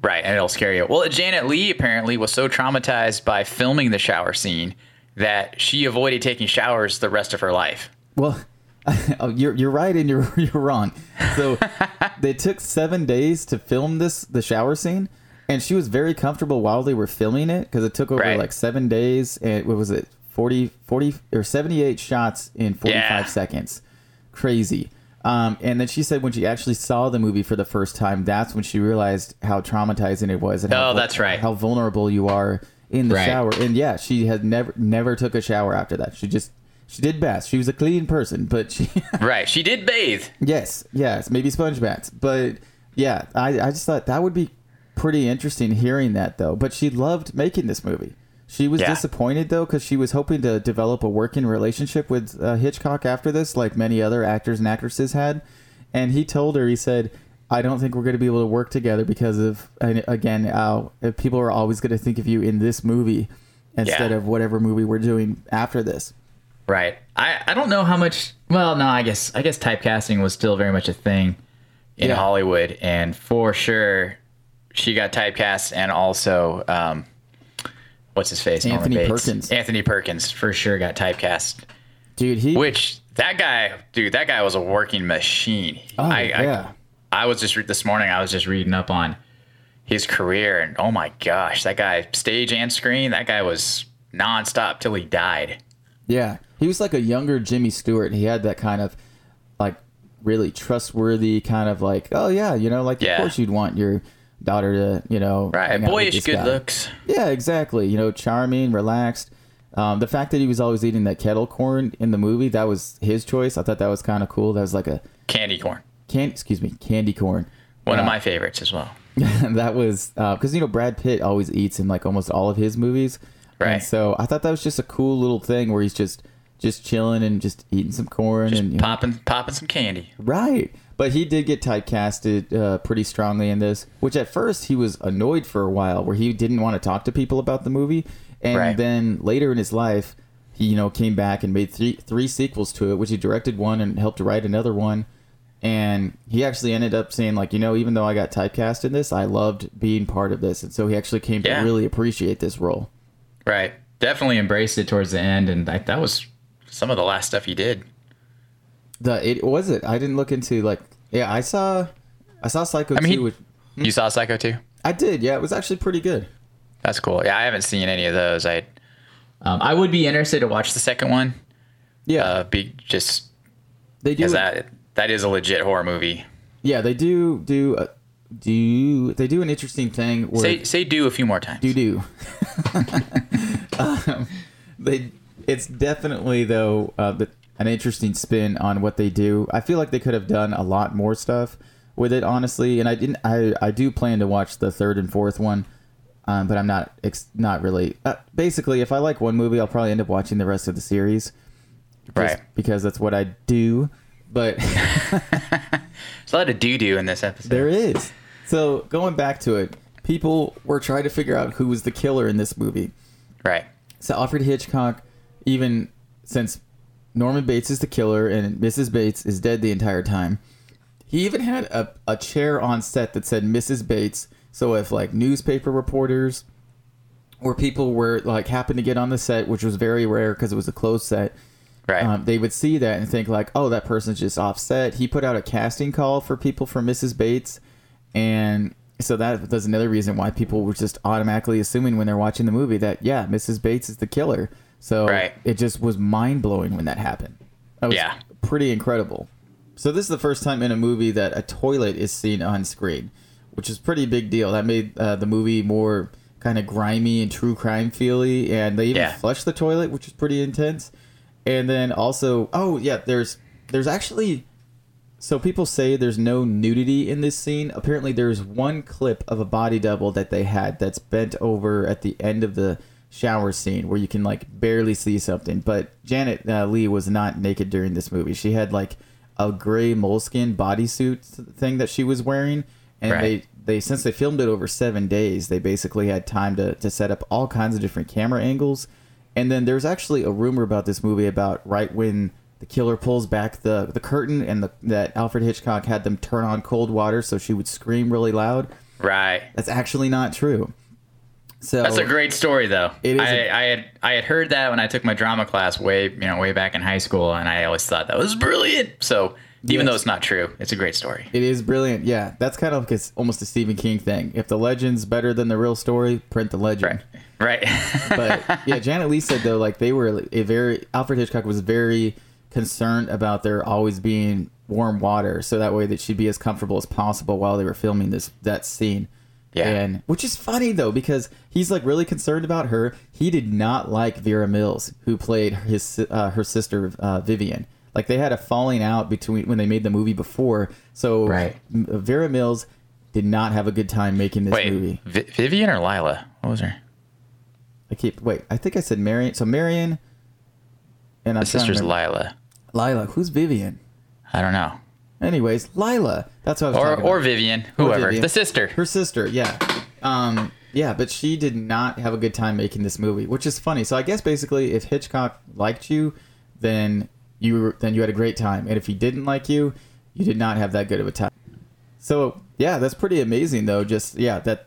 Right, and it'll scare you. Well, Janet Leigh apparently was so traumatized by filming the shower scene that she avoided taking showers the rest of her life. Well, (laughs) oh, you're you're right and you're (laughs) you're wrong. So (laughs) they took seven days to film this the shower scene, and she was very comfortable while they were filming it because it took over Right. like seven days and what was it 40, 40 or seventy eight shots in forty five Yeah. seconds, crazy. Um, and then she said when she actually saw the movie for the first time, that's when she realized how traumatizing it was and how Oh, that's right. how vulnerable you are in the Right. shower. And yeah, she had never never took a shower after that. She just she did best. She was a clean person, but she (laughs) Right, she did bathe. yes, yes, maybe sponge baths. But yeah, I I just thought that would be pretty interesting hearing that though. But she loved making this movie. She was Yeah. disappointed though because she was hoping to develop a working relationship with uh, Hitchcock after this, like many other actors and actresses had. And he told her, he said, "I don't think we're going to be able to work together because of and again, uh, people are always going to think of you in this movie instead Yeah. of whatever movie we're doing after this." Right. I, I don't know how much. Well, no, I guess I guess typecasting was still very much a thing in Yeah. Hollywood, and for sure, she got typecast, and also, um, what's his face? Anthony Perkins. Anthony Perkins for sure got typecast. Dude, he Which that guy, dude, that guy was a working machine. Oh, I, yeah. I, I was just re- this morning. I was just reading up on his career, and oh my gosh, that guy, stage and screen, that guy was nonstop till he died. Yeah, he was like a younger Jimmy Stewart. He had that kind of like really trustworthy kind of like, oh yeah, you know, like Yeah. of course you'd want your daughter to, you know, Right, hang out with boyish good guy. looks. Yeah, exactly. You know, charming, relaxed. Um, the fact that he was always eating that kettle corn in the movie, that was his choice. I thought that was kind of cool. That was like a Candy corn. can excuse me, candy corn. One of Uh, my favorites as well. (laughs) that was because you know Brad Pitt always eats in like almost all of his movies, Right. And so I thought that was just a cool little thing where he's just just chilling and just eating some corn and you know, Popping, popping some candy. right. But he did get typecasted uh, pretty strongly in this, which at first he was annoyed for a while, where he didn't want to talk to people about the movie, and Right. then later in his life, he you know came back and made three three sequels to it, which he directed one and helped write another one. And he actually ended up saying, like, you know, even though I got typecast in this, I loved being part of this. And so he actually came Yeah. to really appreciate this role. Right. Definitely embraced it towards the end, and that, that was some of the last stuff he did. The it was it. I didn't look into like yeah, I saw I saw Psycho I mean, 2 he- which You saw Psycho 2? I did, yeah, it was actually pretty good. That's cool. Yeah, I haven't seen any of those. I um, I would be interested to watch the second one. Yeah. Uh, be just they do because that that is a legit horror movie. Yeah, they do do uh, do they do an interesting thing where Say say do a few more times. do do. (laughs) um, they it's definitely though uh, the, an interesting spin on what they do. I feel like they could have done a lot more stuff with it, honestly. And I didn't. I I do plan to watch the third and fourth one, um, but I'm not ex- not really. Uh, basically, if I like one movie, I'll probably end up watching the rest of the series, Right. Because that's what I do. But (laughs) There's a lot of doo doo in this episode. There is. So going back to it, people were trying to figure out who was the killer in this movie. Right. So Alfred Hitchcock, even since Norman Bates is the killer and Mrs. Bates is dead the entire time, he even had a, a chair on set that said Mrs. Bates. So if like newspaper reporters or people were like happened to get on the set, which was very rare because it was a closed set, Right. um, they would see that and think like, oh, that person's just offset. He put out a casting call for people for Mrs. Bates, and so that was another reason why people were just automatically assuming when they're watching the movie that yeah, Mrs. Bates is the killer. So Right. it just was mind blowing when that happened. That was Yeah. pretty incredible. So this is the first time in a movie that a toilet is seen on screen, which is pretty big deal. That made uh, the movie more kind of grimy and true crime feely, and they even Yeah. flushed the toilet, which is pretty intense. And then also, oh yeah, there's there's actually so people say there's no nudity in this scene. Apparently, there's one clip of a body double that they had that's bent over at the end of the shower scene where you can like barely see something. But Janet uh, Leigh was not naked during this movie. She had like a gray moleskin bodysuit thing that she was wearing, and Right. they they since they filmed it over seven days, they basically had time to to set up all kinds of different camera angles. And then there's actually a rumor about this movie about right when the killer pulls back the the curtain and the, that Alfred Hitchcock had them turn on cold water so she would scream really loud. right. That's actually not true. So That's a great story, though. It is I, a- I had I had heard that when I took my drama class way you know way back in high school, and I always thought that was brilliant. So even Yes. though it's not true, it's a great story. It is brilliant. Yeah, that's kind of like it's almost a Stephen King thing. If the legend's better than the real story, print the legend. Right. Right. (laughs) but yeah, Janet Leigh said though, like they were a very Alfred Hitchcock was very concerned about there always being warm water, so that way that she'd be as comfortable as possible while they were filming this that scene. Yeah. And which is funny though because he's like really concerned about her. He did not like Vera Miles, who played his uh, her sister uh, Vivian. Like they had a falling out between when they made the movie before. So Right. Vera Miles did not have a good time making this Wait, movie. Vi- Vivian or Lila? What was her? I keep wait. I think I said Marion. So Marion. And I'm The sister's Lila. Lila. Who's Vivian? I don't know. Anyways, Lila. That's what I was Or talking or about. Vivian, whoever. Vivian. The sister. Her sister, yeah. Um, yeah, but she did not have a good time making this movie, which is funny. So I guess basically, if Hitchcock liked you, then you were, then you had a great time, and if he didn't like you, you did not have that good of a time. So yeah, that's pretty amazing, though. Just yeah, that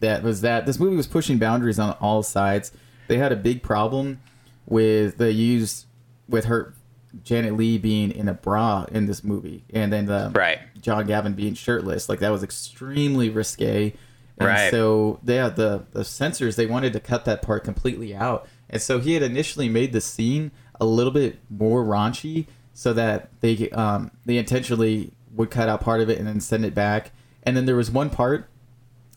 that was that. This movie was pushing boundaries on all sides. They had a big problem with the use with her Janet Leigh being in a bra in this movie, and then the Right. John Gavin being shirtless. Like that was extremely risque. And Right. So yeah, the the censors they wanted to cut that part completely out, and so he had initially made the scene a little bit more raunchy, so that they um they intentionally would cut out part of it and then send it back. And then there was one part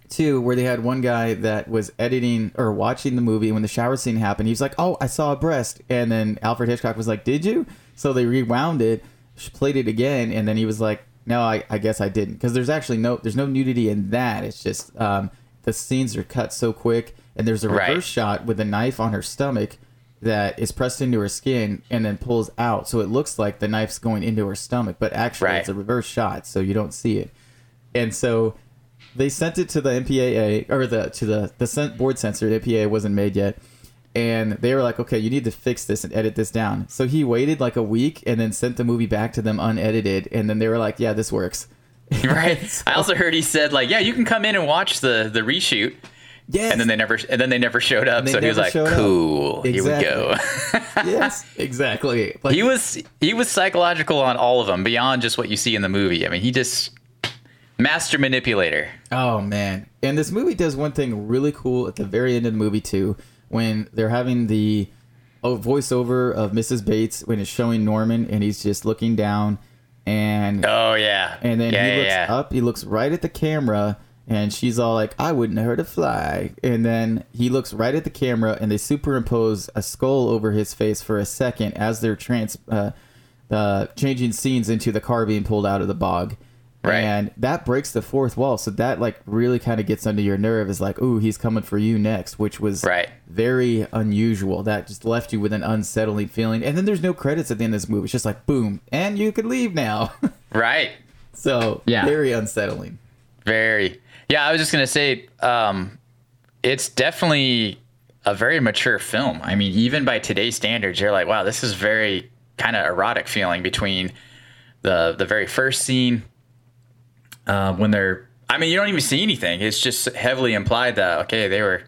too where they had one guy that was editing or watching the movie when the shower scene happened. He was like, "Oh, I saw a breast," and then Alfred Hitchcock was like, "Did you?" So they rewound it, played it again, and then he was like, "No, I, I guess I didn't," because there's actually no there's no nudity in that. It's just um, the scenes are cut so quick, and there's a reverse Right. shot with a knife on her stomach that is pressed into her skin and then pulls out, so it looks like the knife's going into her stomach, but actually Right. it's a reverse shot, so you don't see it. And so they sent it to the MPAA or the to the the board censor. The MPAA wasn't made yet, and they were like, "Okay, you need to fix this and edit this down." So he waited like a week and then sent the movie back to them unedited, and then they were like, "Yeah, this works." (laughs) right. I also heard he said like, yeah, you can come in and watch the the reshoot. Yes. And then they never and then they never showed up. So he was like, cool. Here we go. (laughs) yes, exactly. Like, he was he was psychological on all of them beyond just what you see in the movie. I mean, he just master manipulator. Oh man! And this movie does one thing really cool at the very end of the movie too, when they're having the oh, voiceover of Mrs. Bates when it's showing Norman and he's just looking down, and Oh yeah. and then yeah, he looks yeah. up, he looks right at the camera, and she's all like, "I wouldn't hurt a fly," and then he looks right at the camera, and they superimpose a skull over his face for a second as they're trans uh, uh, changing scenes into the car being pulled out of the bog. Right. And that breaks the fourth wall. So that like really kind of gets under your nerve is like, ooh, he's coming for you next, which was Right. very unusual. That just left you with an unsettling feeling. And then there's no credits at the end of this movie. It's just like boom, and you can leave now. (laughs) Right. so Yeah. very unsettling. Very. Yeah, I was just gonna say, um, it's definitely a very mature film. I mean, even by today's standards, you're like, wow, this is very kind of erotic feeling between the the very first scene uh, when they're. I mean, you don't even see anything. It's just heavily implied that okay, they were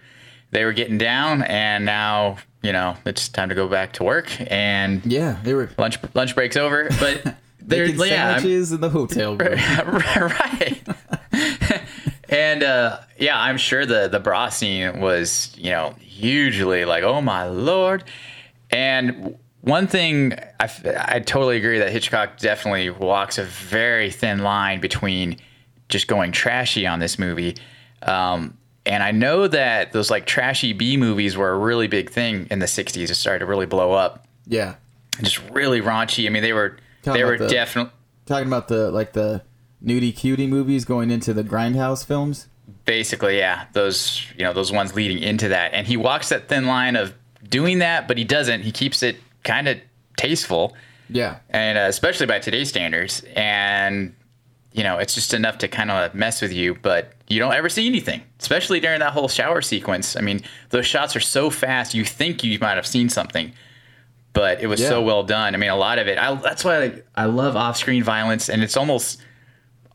they were getting down, and now you know it's time to go back to work, and Yeah, they were lunch lunch breaks over. But (laughs) they're yeah, I'm- sandwiches in the hotel room. (laughs) right. (laughs) and uh, yeah, I'm sure the the bra scene was you know hugely like oh my lord. And one thing I, I totally agree that Hitchcock definitely walks a very thin line between just going trashy on this movie. Um, and I know that those like trashy B movies were a really big thing in the 60s. It started to really blow up. Yeah, Just really raunchy. I mean, they were Talking they were definitely talking about the like the nudie cutie movies going into the grindhouse films. basically yeah those you know those ones leading into that and he walks that thin line of doing that but he doesn't he keeps it kind of tasteful Yeah, and uh, especially by today's standards and you know it's just enough to kind of mess with you but you don't ever see anything especially during that whole shower sequence. I mean those shots are so fast you think you might have seen something but it was so well done. I mean a lot of it I, that's why I, I love off-screen violence and it's almost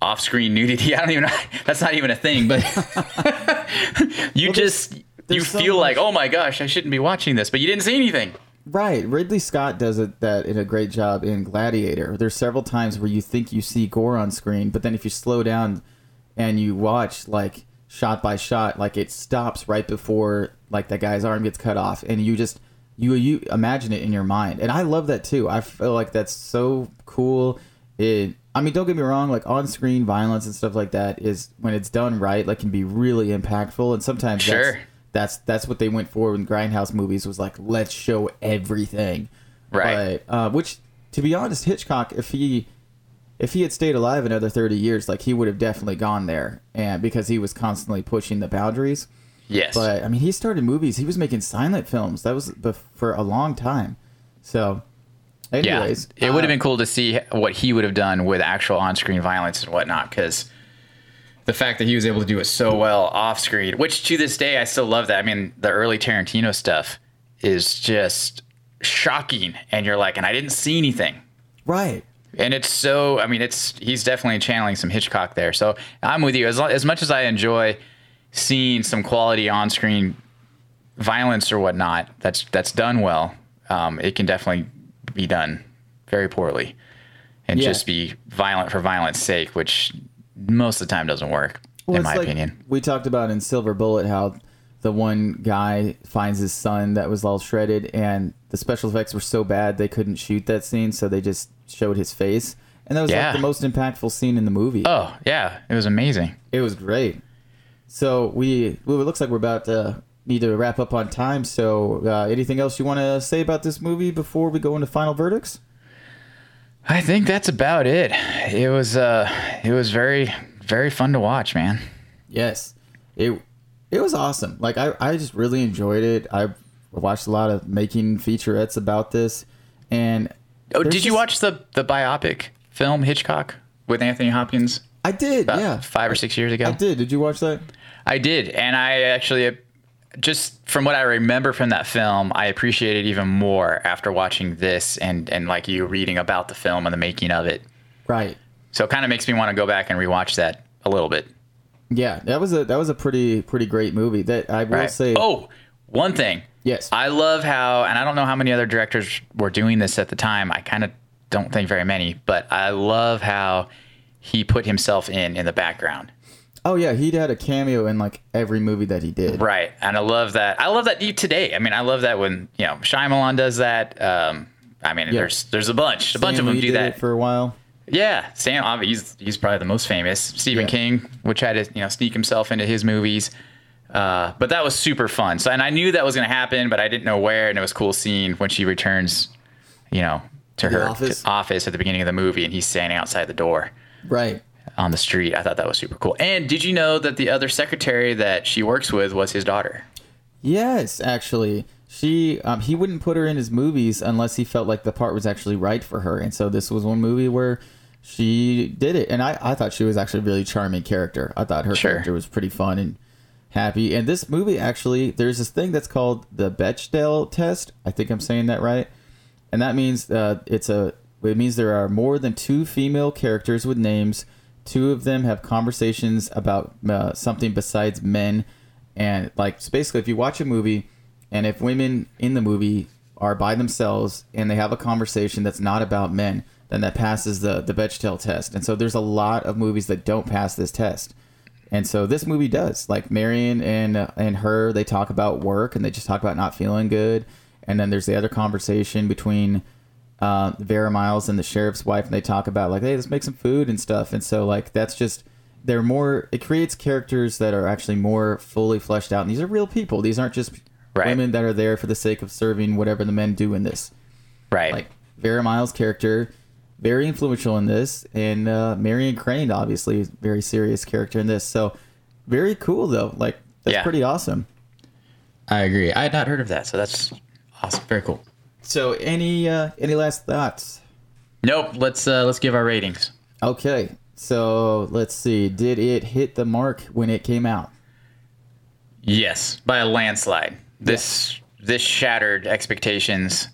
off-screen nudity. (laughs) I don't even know that's not even a thing but (laughs) (laughs) you just you there's so feel like oh my gosh i shouldn't be watching this but you didn't see anything Right. Ridley Scott does it that in a great job in Gladiator. There's several times where you think you see gore on screen, but then if you slow down and you watch like shot by shot, like it stops right before like that guy's arm gets cut off and you just you you imagine it in your mind. And I love that too. I feel like that's so cool. It I mean, don't get me wrong, like on screen violence and stuff like that is when it's done right, like can be really impactful and sometimes Sure. that's that's that's what they went for in grindhouse movies was like let's show everything Right. but, uh, which to be honest hitchcock if he if he had stayed alive another 30 years like he would have definitely gone there and because he was constantly pushing the boundaries Yes. But I mean, he started movies. He was making silent films. That was the, for a long time. So, anyways, yeah, it would have uh, been cool to see what he would have done with actual on-screen violence and whatnot, because the fact that he was able to do it so well off-screen, which to this day I still love that. I mean, the early Tarantino stuff is just shocking, and you're like, and I didn't see anything. right. and it's so i mean it's he's definitely channeling some hitchcock there so i'm with you as, as much as i enjoy seeing some quality on-screen violence or whatnot that's that's done well um, it can definitely be done very poorly and Yeah. just be violent for violence sake which most of the time doesn't work Well, in my like opinion We talked about in Silver Bullet how the one guy finds his son that was all shredded, and the special effects were so bad they couldn't shoot that scene, so they just showed his face, and that was Yeah. like the most impactful scene in the movie. oh yeah it was amazing It was great. So we, well, it looks like we're about to need to wrap up on time. So uh, anything else you want to say about this movie before we go into final verdicts? I think that's about it it was uh it was very very fun to watch man Yes, it it was awesome. Like I, I just really enjoyed it. I watched a lot of making featurettes about this, and oh did you watch the the biopic film hitchcock with anthony hopkins I did. about yeah, five or six years ago. I did. Did you watch that? I did, and I actually just from what I remember from that film, I appreciate it even more after watching this and and like you reading about the film and the making of it. Right. So it kind of makes me want to go back and rewatch that a little bit. Yeah, that was a that was a pretty pretty great movie. That I will Right. say. Oh, one thing. yes. I love how, and I don't know how many other directors were doing this at the time. I kind of don't think very many, but I love how he put himself in in the background. Oh yeah, he'd had a cameo in like every movie that he did. Right, and I love that. I love that you today. I mean, I love that when you know Shyamalan does that. Um, I mean, there's there's a bunch, a bunch of them do that. it for a while. yeah, Sam. obvi- He's he's probably the most famous. Stephen Yeah. King, which had to you know sneak himself into his movies. Uh, but that was super fun. So, and I knew that was going to happen, but I didn't know where. And it was cool seeing when she returns, you know, to The her office. to office at the beginning of the movie, and he's standing outside the door Right. On the street. I thought that was super cool. And did you know that the other secretary that she works with was his daughter? Yes, actually, she um, he wouldn't put her in his movies unless he felt like the part was actually right for her, and so this was one movie where she did it, and I, I thought she was actually a really charming character. I thought her Sure. character was pretty fun and happy. And this movie actually, there's this thing that's called the Bechdel test. I think I'm saying that right, and that means uh, it's a it means there are more than two female characters with names. Two of them have conversations about uh, something besides men, and like so basically, if you watch a movie, and if women in the movie are by themselves and they have a conversation that's not about men, then that passes the the Bechdel test. And so there's a lot of movies that don't pass this test. And so this movie does. Like Marion and uh, and her, they talk about work and they just talk about not feeling good. And then there's the other conversation between uh, Vera Miles and the sheriff's wife, and they talk about like, hey, let's make some food and stuff. And so like that's just they're more. It creates characters that are actually more fully fleshed out. And these are real people. These aren't just Right. women that are there for the sake of serving whatever the men do in this. Right. Like Vera Miles' character, very influential in this, and uh, Marion Crane, obviously, very serious character in this. So very cool though. Like that's Yeah. pretty awesome. I agree. I had not heard of that, so that's awesome. Very cool. So any uh, any last thoughts? Nope. Let's uh, let's give our ratings. Okay, so let's see. Did it hit the mark when it came out? Yes, by a landslide. This this shattered expectations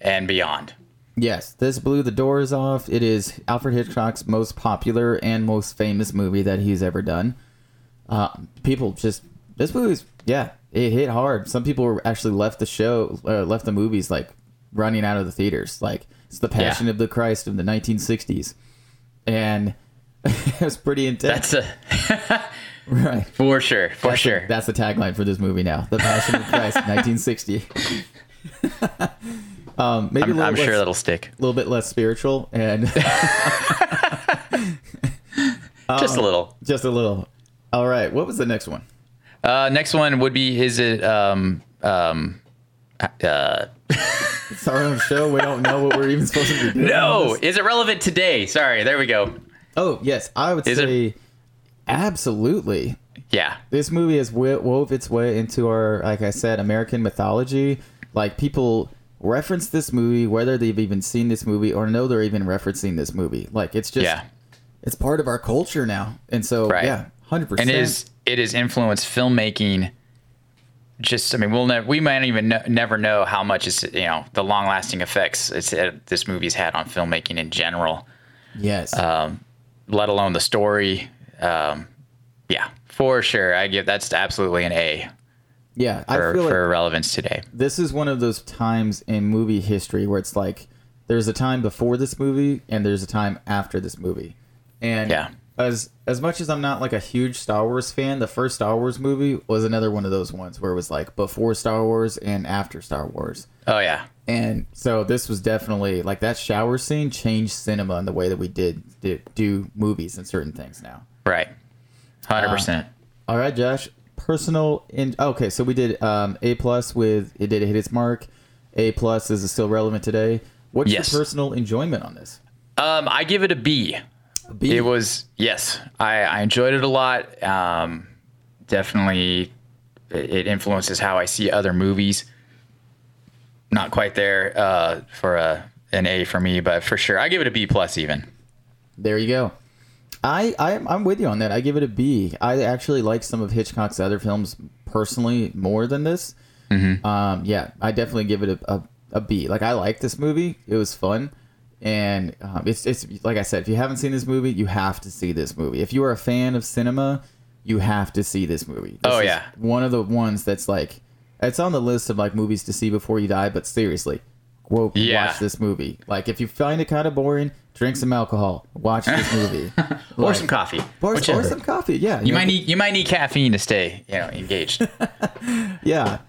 and beyond. Yes, this blew the doors off. It is Alfred Hitchcock's most popular and most famous movie that he's ever done. Uh, people just this movie's yeah, it hit hard. Some people were actually left the show, uh, left the movies like running out of the theaters. Like it's the Passion Yeah. of the Christ of the 1960s, and (laughs) it was pretty intense. That's a (laughs) right. for sure, for That's sure. The, that's the tagline for this movie now. The Passion of Christ, (laughs) 1960. um, maybe a I'm, little I'm sure that'll stick. a little bit less spiritual and Just a little. just a little. All right, what was the next one? Uh, next one would be is it um um uh It's our own show. We don't know what we're even supposed to be doing. no is it relevant today? Sorry, there we go. Oh yes, I would Is it- say absolutely. Yeah. this movie has wo- wove its way into our, like I said, American mythology. Like people reference this movie, whether they've even seen this movie or know they're even referencing this movie. Like it's just, Yeah. it's part of our culture now. And so, Right. yeah, hundred and percent. And it is it is influenced filmmaking just i mean we'll never we might even know, never know how much is you know the long lasting effects it's uh, this movie's had on filmmaking in general Yes. um, let alone the story um, yeah for sure i give that's absolutely an a yeah, I for, like for relevance today this is one of those times in movie history where it's like there's a time before this movie and there's a time after this movie. And Yeah. As as much as I'm not like a huge Star Wars fan, the first Star Wars movie was another one of those ones where it was like before Star Wars and after Star Wars. oh yeah And so this was definitely like that shower scene changed cinema in the way that we did, did do movies and certain things now. right 100% All right, Josh. Personal in okay, so we did um, A plus with it did hit its mark. A plus is still relevant today. What's Yes. your personal enjoyment on this? um, i give it a B. It was yes, I, I enjoyed it a lot. Um, definitely, it influences how I see other movies. Not quite there uh, for a an A for me, but for sure, I give it a B plus even. There you go. I, I I'm with you on that. I give it a B. I actually like some of Hitchcock's other films personally more than this. Um, yeah, I definitely give it a, a, a B. Like I like this movie. It was fun, and um, it's it's like I said. If you haven't seen this movie, you have to see this movie. If you are a fan of cinema, you have to see this movie. This Oh, is yeah. one of the ones that's like it's on the list of like movies to see before you die. But seriously, go Yeah. watch this movie. Like if you find it kind of boring, drink some alcohol, watch this (laughs) movie, Or some coffee, or, or some coffee. Yeah, you know, might need you might need caffeine to stay you know engaged. (laughs) Yeah.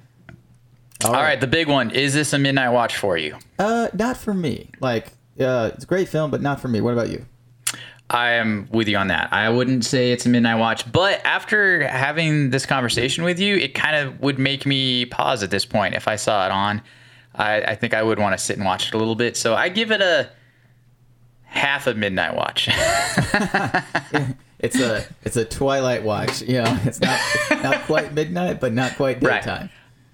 All right, the big one is this a midnight watch for you? Uh, not for me. Like, uh, it's a great film, but not for me. What about you? I am with you on that. I wouldn't say it's a midnight watch, but after having this conversation with you, it kind of would make me pause at this point. If I saw it on, I, I think I would want to sit and watch it a little bit. So I give it a half a midnight watch. (laughs) (laughs) It's a it's a twilight watch. You know, it's not not quite midnight, but not quite Right. daytime.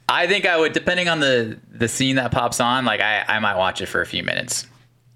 I think I would, depending on the the scene that pops on, like I, I might watch it for a few minutes.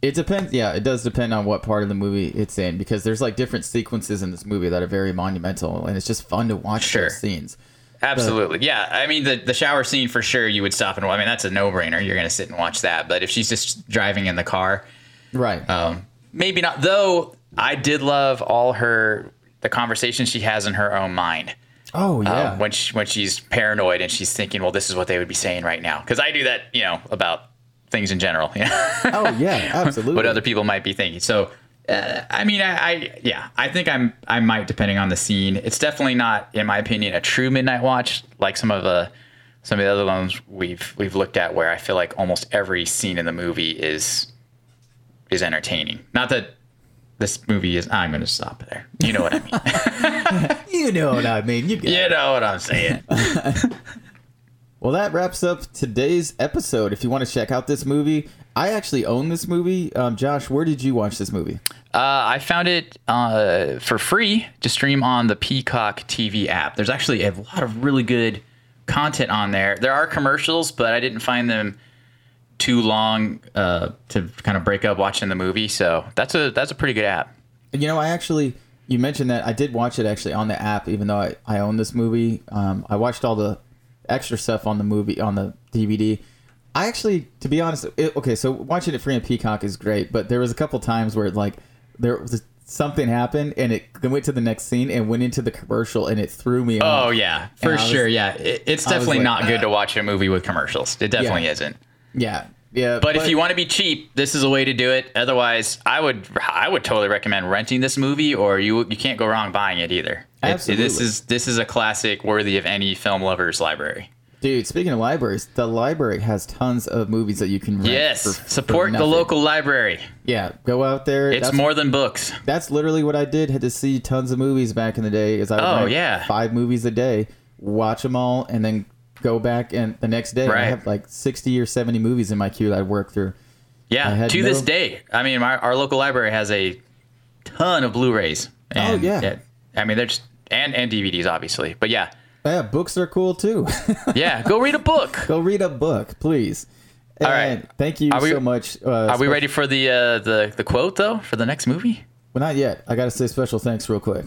It depends. Yeah, it does depend on what part of the movie it's in because there's like different sequences in this movie that are very monumental, and it's just fun to watch Sure. those scenes. Absolutely. Yeah. I mean, the, the shower scene for sure, you would stop and I mean, that's a no brainer. You're going to sit and watch that. But if she's just driving in the car, Right. Um, maybe not. Though I did love all her the conversation she has in her own mind oh uh, yeah. when she, when she's paranoid and she's thinking, well, this is what they would be saying right now. Because I do that, you know, about things in general. Yeah. oh yeah. (laughs) Absolutely. what other people might be thinking. So. Uh, I mean, I, I yeah, I think I'm I might depending on the scene. It's definitely not, in my opinion, a true midnight watch like some of the some of the other ones we've we've looked at, where I feel like almost every scene in the movie is is entertaining. Not that this movie is. I'm going to stop there. You know what I mean. (laughs) you know what I mean. You (laughs) you know what I'm saying. Well, that wraps up today's episode. If you want to check out this movie, I actually own this movie. Um, Josh, where did you watch this movie? Uh, I found it uh, for free to stream on the Peacock TV app. There's actually a lot of really good content on there. There are commercials, but I didn't find them too long uh, to kind of break up watching the movie. So that's a that's a pretty good app. You know, I actually you mentioned that I did watch it actually on the app, even though I, I own this movie. Um, I watched all the extra stuff on the movie on the DVD. I actually, to be honest, it, okay, so watching it free on Peacock is great, but there was a couple times where like there was something happened and it went to the next scene and went into the commercial and it threw me off. Oh yeah, for was- sure. Yeah, it, it's definitely like, not good uh, to watch a movie with commercials. It definitely Yeah. isn't. Yeah, yeah. But, if you want to be cheap, this is a way to do it. Otherwise, I would I would totally recommend renting this movie, or you you can't go wrong buying it either. It- Absolutely. this is this is a classic worthy of any film lover's library. Dude, speaking of libraries, the library has tons of movies that you can rent. Yes, for- for support the local library. Yeah, go out there. It's That's- more than books. That's literally what I did. Had to see tons of movies back in the day. Is I would Oh, yeah. five movies a day, watch them all, and then go back and the next day I have like sixty or seventy movies in my queue that I work through. Yeah, to this day. I mean, our, our local library has a ton of Blu-rays. Oh, and Oh, yeah. I mean, they're just and and DVDs obviously. But yeah, Yeah, books are cool too. (laughs) yeah, go read a book. Go read a book, please. All And right. Thank you we- so much. Uh, Are we ready for the uh, the the quote though for the next movie? Well, not yet. I got to say special thanks real quick.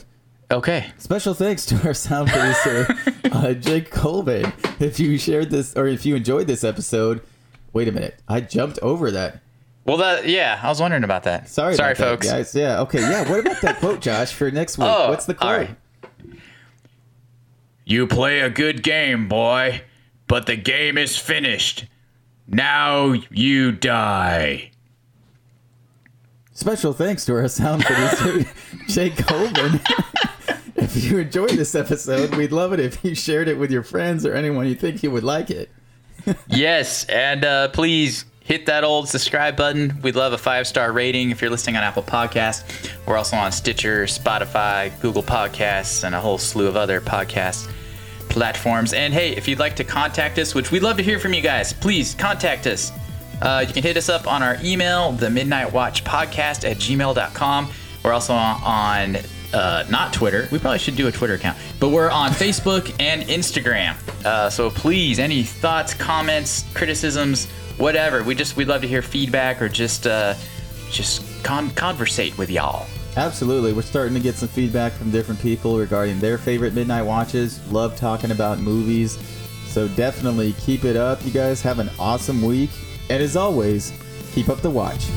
Okay. Special thanks to our sound (laughs) producer, uh, Jake Colvin. If you shared this or if you enjoyed this episode, wait a minute. I jumped over that. Well, that yeah, I was wondering about that. Sorry, sorry, about that, folks. guys. Yeah. Okay. Yeah. What about that quote, Josh, for next week? Oh, What's the quote? You play a good game, boy, but the game is finished. Now you die. Special thanks to our sound producer, (laughs) Jake Colvin. (laughs) if you enjoyed this episode, we'd love it if you shared it with your friends or anyone you think you would like it. (laughs) yes, and uh, please hit that old subscribe button. We'd love a five star rating if you're listening on Apple Podcasts. We're also on Stitcher, Spotify, Google Podcasts, and a whole slew of other podcast platforms. And hey, if you'd like to contact us, which we'd love to hear from you guys, please contact us. Uh, you can hit us up on our email, the Midnight Watch Podcast at gmail.com. We're also on, uh, not Twitter. We probably should do a Twitter account, but we're on Facebook and Instagram. Uh, so please, any thoughts, comments, criticisms, whatever. We just we'd love to hear feedback or just uh, just con- conversate with y'all. Absolutely. We're starting to get some feedback from different people regarding their favorite midnight watches. Love talking about movies. So definitely keep it up. You guys have an awesome week. And as always, keep up the watch.